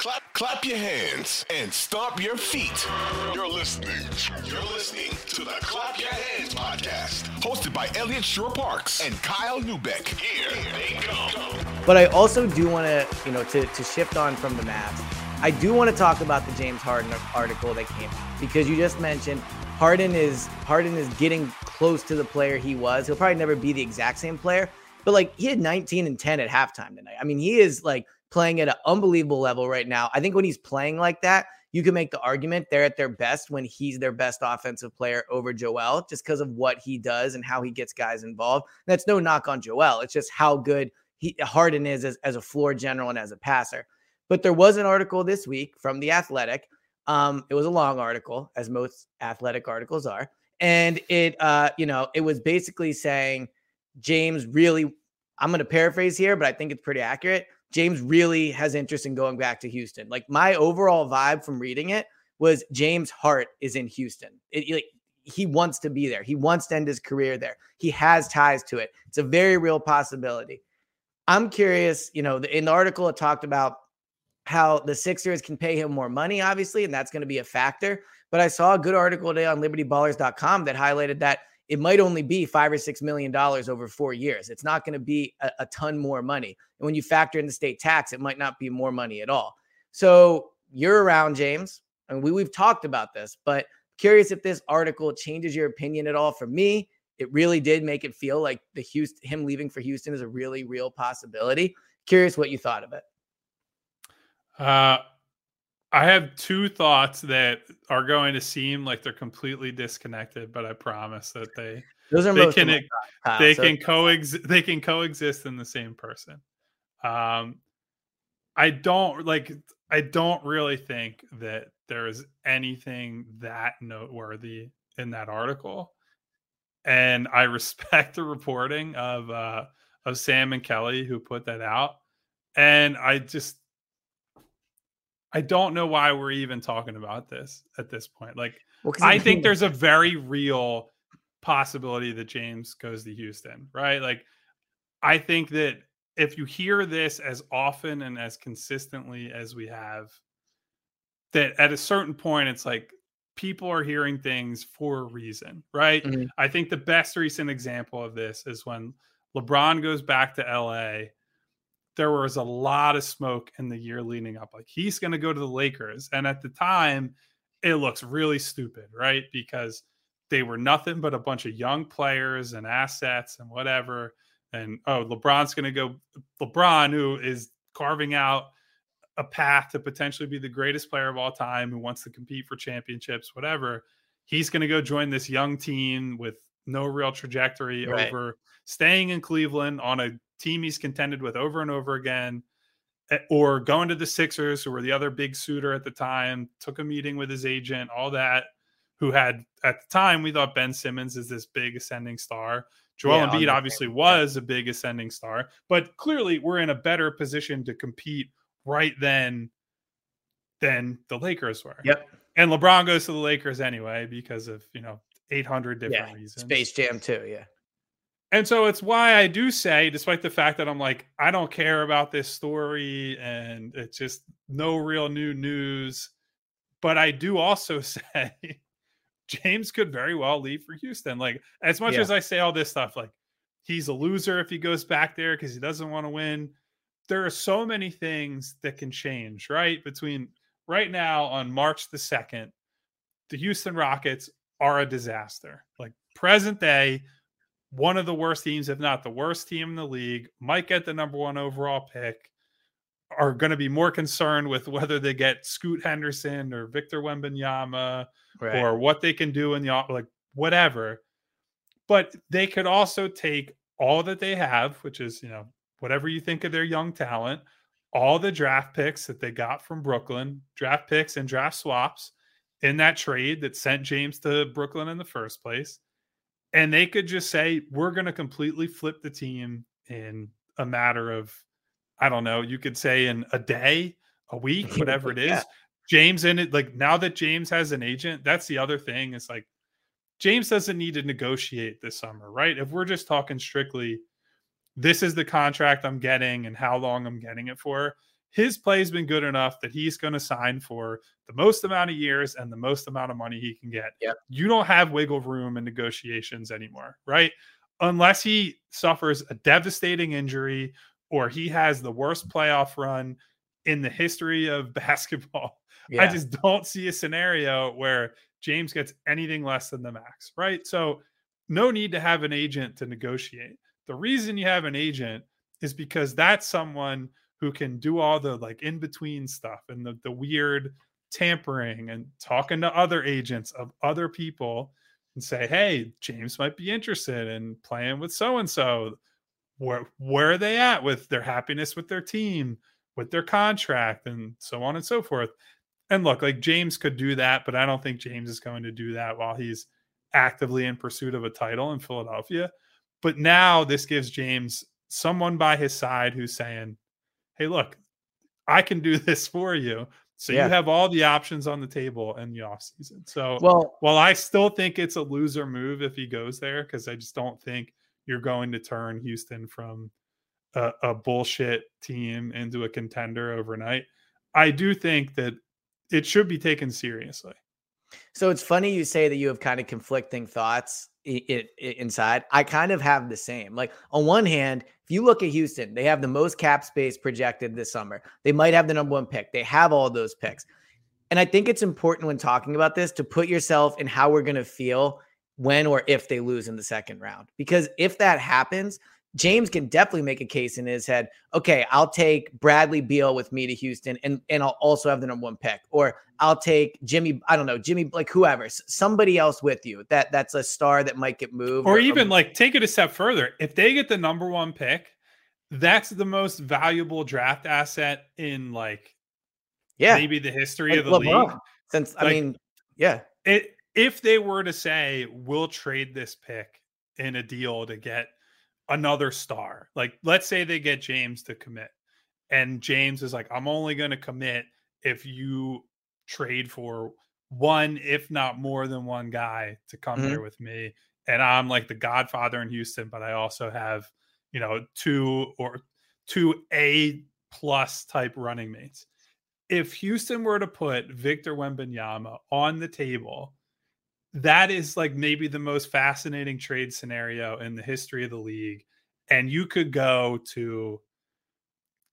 Clap, clap your hands and stomp your feet. You're listening. You're listening to the Clap Your Hands podcast, hosted by Eliot Shorr-Parks and Kyle Neubeck. Here they go. But I also do want to, you know, to, to shift on from the Mavs. I do want to talk about the James Harden article that came out because you just mentioned Harden is Harden is getting close to the player he was. He'll probably never be the exact same player, but like he had 19 and 10 at halftime tonight. I mean, he is like playing at an unbelievable level right now. I think when he's playing like that, you can make the argument they're at their best when he's their best offensive player over Joel, just because of what he does and how he gets guys involved. That's no knock on Joel. It's just how good he Harden is as, as a floor general and as a passer. But there was an article this week from The Athletic. Um, it was a long article, as most athletic articles are. And it, uh, you know, it was basically saying James really, I'm going to paraphrase here, but I think it's pretty accurate. James really has interest in going back to Houston. Like my overall vibe from reading it was James heart is in Houston. It, like he wants to be there. He wants to end his career there. He has ties to it. It's a very real possibility. I'm curious, you know, in the article it talked about how the Sixers can pay him more money, obviously, and that's going to be a factor. But I saw a good article today on libertyballers.com that highlighted that it might only be five or six million dollars over four years. It's not going to be a, a, ton more money. And when you factor in the state tax, it might not be more money at all. So you're around, James. and we, we've talked about this, but curious if this article changes your opinion at all. For me, it really did make it feel like the Houston him leaving for Houston is a really real possibility. Curious what you thought of it. Uh, I have two thoughts that are going to seem like they're completely disconnected, but I promise that they those are they can they can coexist they can coexist in the same person. Um, I don't like I don't really think that there is anything that noteworthy in that article, and I respect the reporting of uh, of Sam and Kelly who put that out, and I just I don't know why we're even talking about this at this point. Like, well, I think there's a very real possibility that James goes to Houston, right? Like, I think that if you hear this as often and as consistently as we have, that at a certain point, it's like people are hearing things for a reason, right? Mm-hmm. I think the best recent example of this is when LeBron goes back to LA there was a lot of smoke in the year leading up. Like he's going to go to the Lakers. And at the time, it looks really stupid, right? Because they were nothing but a bunch of young players and assets and whatever. And oh, LeBron's going to go. LeBron, who is carving out a path to potentially be the greatest player of all time, who wants to compete for championships, whatever. He's going to go join this young team with no real trajectory right. over staying in Cleveland on a team he's contended with over and over again, eh, or going to the Sixers, who were the other big suitor at the time, took a meeting with his agent, all that, who had at the time we thought Ben Simmons is this big ascending star. Joel yeah, Embiid obviously was a big ascending star, but clearly we're in a better position to compete right then than the Lakers were. Yep. And LeBron goes to the Lakers anyway because of, you know, 800 different yeah, reasons. Space Jam too, yeah. And so it's why I do say, despite the fact that I'm like, I don't care about this story and it's just no real new news. But I do also say James could very well leave for Houston. Like, as much yeah. as I say all this stuff, like, he's a loser if he goes back there because he doesn't want to win. There are so many things that can change, right? Between right now on March the 2nd, the Houston Rockets are a disaster. Like, present day, one of the worst teams, if not the worst team in the league, might get the number one overall pick, are going to be more concerned with whether they get Scoot Henderson or Victor Wembanyama right. or what they can do in the like whatever. But they could also take all that they have, which is you know whatever you think of their young talent, all the draft picks that they got from Brooklyn, draft picks and draft swaps in that trade that sent James to Brooklyn in the first place and they could just say we're going to completely flip the team in a matter of i don't know you could say in a day a week whatever it is yeah. james in it like now that james has an agent that's the other thing it's like james doesn't need to negotiate this summer right if we're just talking strictly this is the contract i'm getting and how long i'm getting it for his play has been good enough that he's going to sign for the most amount of years and the most amount of money he can get. Yep. You don't have wiggle room in negotiations anymore, right? Unless he suffers a devastating injury or he has the worst playoff run in the history of basketball. Yeah. I just don't see a scenario where James gets anything less than the max, right? So, no need to have an agent to negotiate. The reason you have an agent is because that's someone who can do all the like in between stuff and the, the weird tampering and talking to other agents of other people and say, hey, James might be interested in playing with so and so. Where where are they at with their happiness with their team, with their contract, and so on and so forth. And look, like James could do that, but I don't think James is going to do that while he's actively in pursuit of a title in Philadelphia. But now this gives James someone by his side who's saying, hey, look, I can do this for you. So yeah. you have all the options on the table in the offseason. So well, while I still think it's a loser move if he goes there, because I just don't think you're going to turn Houston from a, a, bullshit team into a contender overnight. I do think that it should be taken seriously. So it's funny you say that you have kind of conflicting thoughts it, it, inside. I kind of have the same. Like on one hand, if you look at Houston, they have the most cap space projected this summer. They might have the number one pick. They have all those picks. And I think it's important when talking about this to put yourself in how we're going to feel when or if they lose in the second round. Because if that happens, James can definitely make a case in his head. Okay, I'll take Bradley Beal with me to Houston, and and I'll also have the number one pick, or I'll take Jimmy. I don't know Jimmy, like whoever, somebody else with you. That that's a star that might get moved, or, or even or, like take it a step further. If they get the number one pick, that's the most valuable draft asset in like, yeah, maybe the history like of the LeBron. league. Since like, I mean, yeah, it if they were to say we'll trade this pick in a deal to get another star. Like, let's say they get James to commit, and James is like, I'm only going to commit if you trade for one, if not more than one guy to come mm-hmm. here with me. And I'm like the godfather in Houston, but I also have, you know, two or two A plus type running mates. If Houston were to put Victor Wembanyama on the table, that is like maybe the most fascinating trade scenario in the history of the league. And you could go to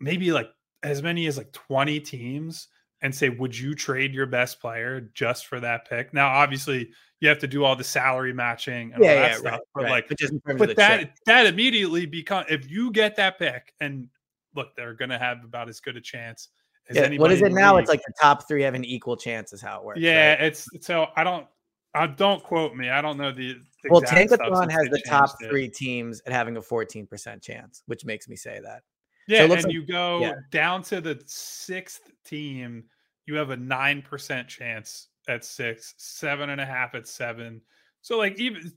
maybe like as many as like 20 teams and say, would you trade your best player just for that pick? Now, obviously, you have to do all the salary matching and yeah, all that yeah, stuff. Right, but right. like, but, but that that immediately become if you get that pick, and look, they're going to have about as good a chance as yeah, What is it now? League. It's like the top three have an equal chance, is how it works. Yeah, right? it's so I don't I don't quote me. I don't know the. Well, Tankathon has the top three it. teams at having a 14% chance, which makes me say that. Yeah, so and like, you go yeah. down to the sixth team, you have a nine percent chance at six, seven and a half at seven. So like even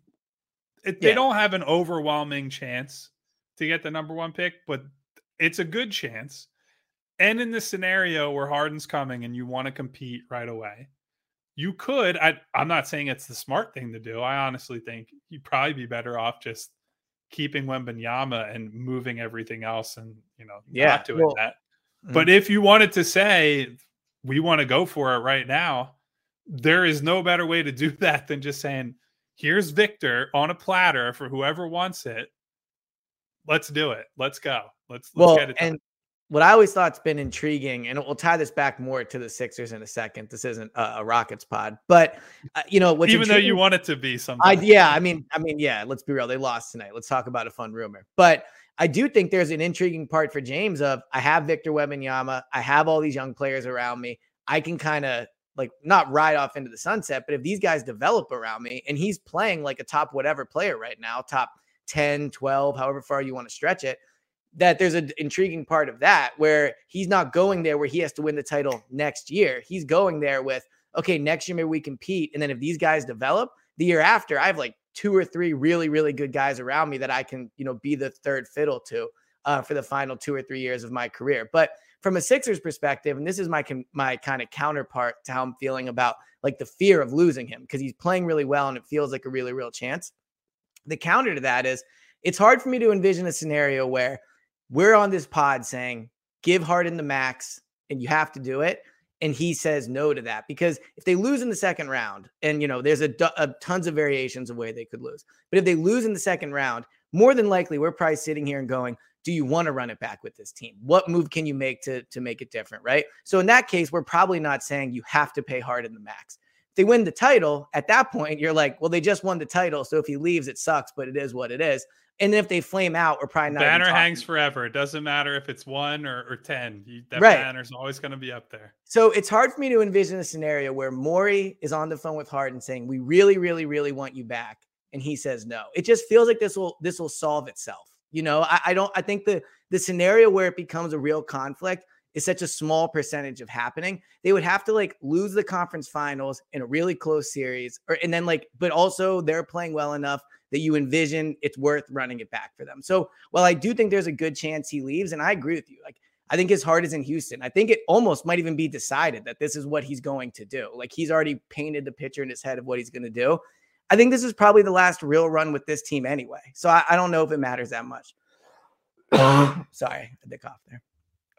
it, yeah. they don't have an overwhelming chance to get the number one pick, but it's a good chance. And in this scenario where Harden's coming and you want to compete right away, you could. I, I'm not saying it's the smart thing to do. I honestly think you'd probably be better off just keeping Wembanyama and moving everything else, and you know, yeah, not doing well, that. Mm-hmm. But if you wanted to say we want to go for it right now, there is no better way to do that than just saying, "Here's Victor on a platter for whoever wants it. Let's do it. Let's go. Let's, let's well, get it." Done. And what I always thought's been intriguing, and we'll tie this back more to the Sixers in a second. This isn't a, a Rockets pod, but uh, you know, even though you want it to be something, I, yeah, I mean, I mean, yeah. Let's be real; they lost tonight. Let's talk about a fun rumor, but I do think there's an intriguing part for James of I have Victor Wembanyama, I have all these young players around me. I can kind of like not ride off into the sunset, but if these guys develop around me, and he's playing like a top whatever player right now, top 10, 12, however far you want to stretch it that there's an intriguing part of that where he's not going there where he has to win the title next year. He's going there with, okay, next year maybe we compete. And then if these guys develop the year after, I have like two or three really, really good guys around me that I can, you know, be the third fiddle to uh, for the final two or three years of my career. But from a Sixers perspective, and this is my my kind of counterpart to how I'm feeling about like the fear of losing him because he's playing really well and it feels like a really real chance. The counter to that is it's hard for me to envision a scenario where we're on this pod saying give Harden the max and you have to do it. And he says no to that because if they lose in the second round, and you know, there's a, a tons of variations of way they could lose, but if they lose in the second round, more than likely we're probably sitting here and going, do you want to run it back with this team? What move can you make to to make it different, right? So in that case, we're probably not saying you have to pay Harden the max. If they win the title, at that point, you're like, well, they just won the title, so if he leaves, it sucks, but it is what it is. And then if they flame out, we're probably not. Banner hangs forever. It doesn't matter if it's one or, or 10. You, that right. banner's always going to be up there. So it's hard for me to envision a scenario where Morey is on the phone with Harden saying, We really, really, really want you back. And he says no. It just feels like this will this will solve itself. You know, I, I don't I think the the scenario where it becomes a real conflict is such a small percentage of happening. They would have to like lose the conference finals in a really close series, or and then like, but also they're playing well enough that you envision it's worth running it back for them. So while I do think there's a good chance he leaves, and I agree with you, like I think his heart is in Houston. I think it almost might even be decided that this is what he's going to do. Like he's already painted the picture in his head of what he's going to do. I think this is probably the last real run with this team anyway. So I, I don't know if it matters that much. Sorry, I had cough there.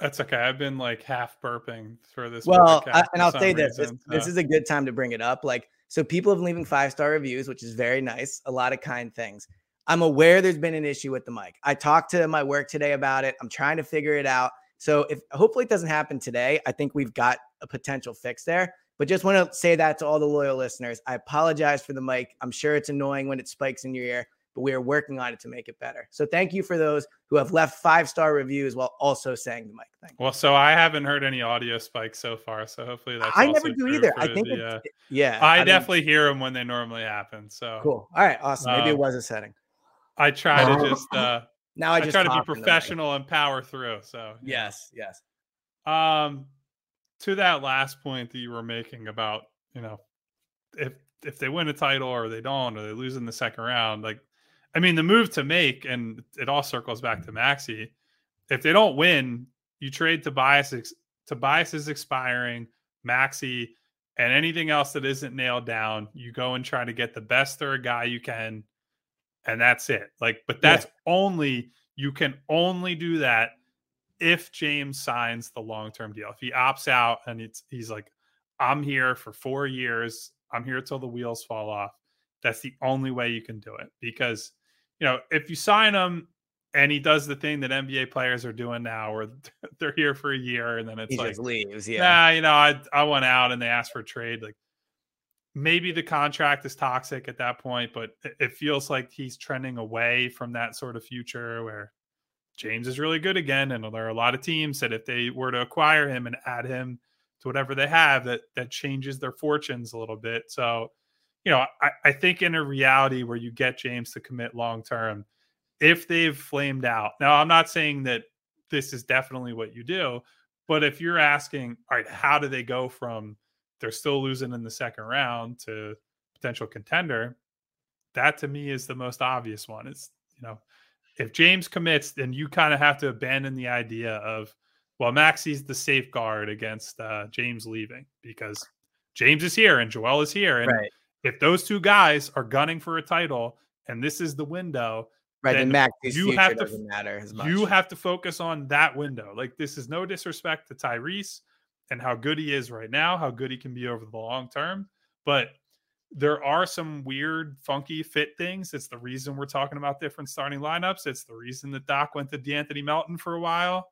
That's okay. I've been like half burping for this. Well, I, and I'll say this: this, this, is a good time to bring it up. Like so people have been leaving five star reviews, which is very nice. A lot of kind things. I'm aware there's been an issue with the mic. I talked to my work today about it. I'm trying to figure it out. So if hopefully it doesn't happen today, I think we've got a potential fix there. But just want to say that to all the loyal listeners. I apologize for the mic. I'm sure it's annoying when it spikes in your ear, but we are working on it to make it better. So thank you for those who have left five star reviews while also saying the mic thing. Well, so I haven't heard any audio spikes so far, so hopefully that's. I never do either. I think, the, uh, yeah, I, I definitely mean, hear them when they normally happen. So cool. All right, awesome. Maybe it um, was a setting. I try to just. uh Now I just I try to be professional and power through. So yes, know. yes. Um, to that last point that you were making about you know if if they win a title or they don't or they lose in the second round, like I mean, the move to make, and it all circles back to Maxey. If they don't win, you trade Tobias. Tobias is expiring. Maxey and anything else that isn't nailed down, you go and try to get the best third guy you can, and that's it. Like, but that's yeah. only you can only do that if James signs the long term deal. If he opts out and it's he's like, I'm here for four years. I'm here till the wheels fall off. That's the only way you can do it because you know, if you sign him and he does the thing that NBA players are doing now, where they're here for a year and then it's he like leaves, yeah. Nah, you know, I I went out and they asked for a trade. Like maybe the contract is toxic at that point, but it feels like he's trending away from that sort of future where James is really good again. And there are a lot of teams that if they were to acquire him and add him to whatever they have, that that changes their fortunes a little bit. So you know, I, I think in a reality where you get James to commit long term, if they've flamed out. Now, I'm not saying that this is definitely what you do, but if you're asking, all right, how do they go from they're still losing in the second round to potential contender? That to me is the most obvious one. Is you know, if James commits, then you kind of have to abandon the idea of, well, Maxey's the safeguard against uh, James leaving because James is here and Joel is here, and right if those two guys are gunning for a title and this is the window, right? Then Max, you have to matter as much. You have to focus on that window. Like this is no disrespect to Tyrese and how good he is right now, how good he can be over the long term, but there are some weird, funky fit things. It's the reason we're talking about different starting lineups. It's the reason that Doc went to De'Anthony Melton for a while.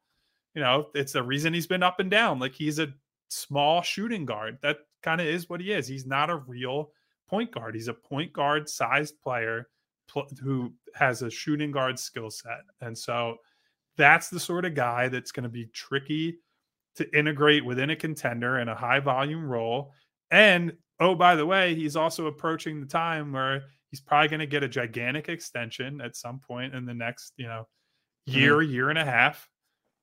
You know, it's the reason he's been up and down. Like he's a small shooting guard. That kind of is what he is. He's not a real point guard. He's a point guard sized player pl- who has a shooting guard skill set. And so that's the sort of guy that's going to be tricky to integrate within a contender in a high volume role. And oh, by the way, he's also approaching the time where he's probably going to get a gigantic extension at some point in the next, you know, year, mm-hmm. year and a half.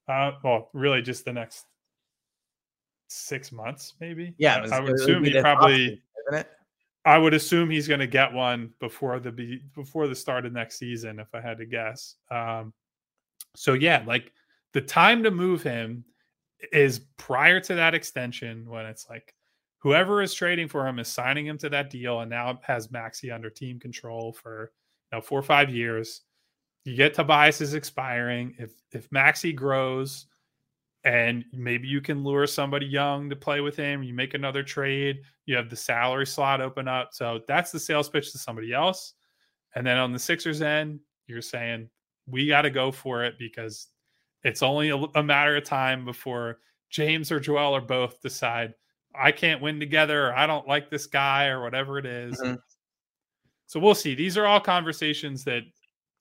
Uh, well, really just the next six months, maybe. Yeah, was, I would assume he probably. I would assume he's going to get one before the be before the start of next season, if I had to guess. Um, so yeah, like the time to move him is prior to that extension when it's like whoever is trading for him is signing him to that deal and now has Maxey under team control for you know four or five years. You get Tobias is expiring. If if Maxey grows, and maybe you can lure somebody young to play with him. You make another trade. You have the salary slot open up. So that's the sales pitch to somebody else. And then on the Sixers end, you're saying we got to go for it because it's only a, a, matter of time before James or Joel or both decide I can't win together or I don't like this guy or whatever it is. Mm-hmm. So we'll see. These are all conversations that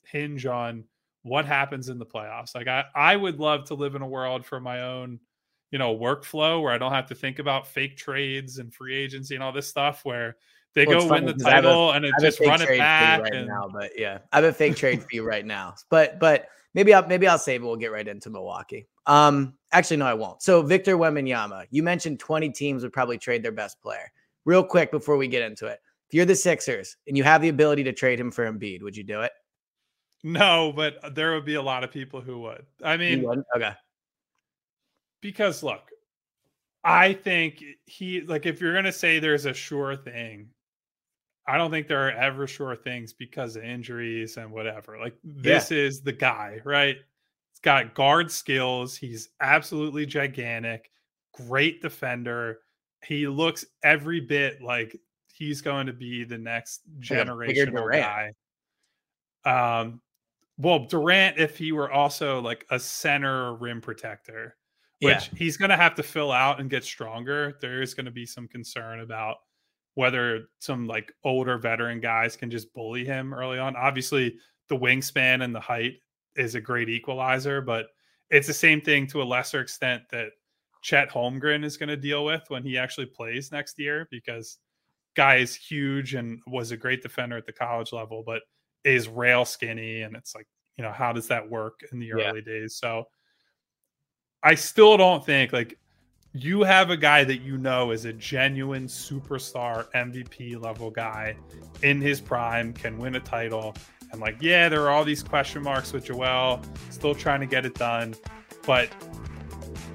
hinge on what happens in the playoffs. Like I, I would love to live in a world for my own, you know, workflow where I don't have to think about fake trades and free agency and all this stuff where they well, go win the title a, and it just run it back right and... now. But yeah, I have a fake trade for you right now. But but maybe I'll maybe I'll save it. We'll get right into Milwaukee. Um, actually, no, I won't. So Victor Wembanyama, you mentioned 20 teams would probably trade their best player. Real quick before we get into it, if you're the Sixers and you have the ability to trade him for Embiid, would you do it? No, but there would be a lot of people who would. I mean, okay. Because look, I think he like if you're gonna say there's a sure thing, I don't think there are ever sure things because of injuries and whatever. Like this yeah. is the guy, right? He's got guard skills. He's absolutely gigantic, great defender. He looks every bit like he's going to be the next generational guy. Um, well, Durant, if he were also like a center rim protector, which yeah. he's going to have to fill out and get stronger, there is going to be some concern about whether some like older veteran guys can just bully him early on. Obviously, the wingspan and the height is a great equalizer, but it's the same thing to a lesser extent that Chet Holmgren is going to deal with when he actually plays next year because guy is huge and was a great defender at the college level, but is rail skinny and it's like you know how does that work in the yeah. early days so i still don't think like you have a guy that you know is a genuine superstar mvp level guy in his prime can win a title and like yeah there are all these question marks with joel still trying to get it done but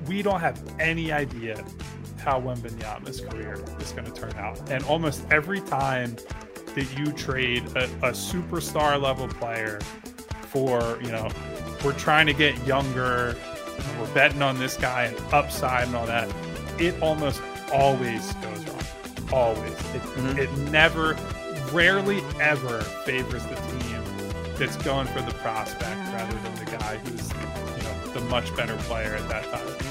we don't have any idea how Wembanyama's career is going to turn out. And almost every time that you trade a, a superstar level player for, you know, we're trying to get younger, we're betting on this guy and upside and all that, it almost always goes wrong. Always. It, mm-hmm. it never, rarely ever favors the team that's going for the prospect rather than the guy who's, you know, the much better player at that time.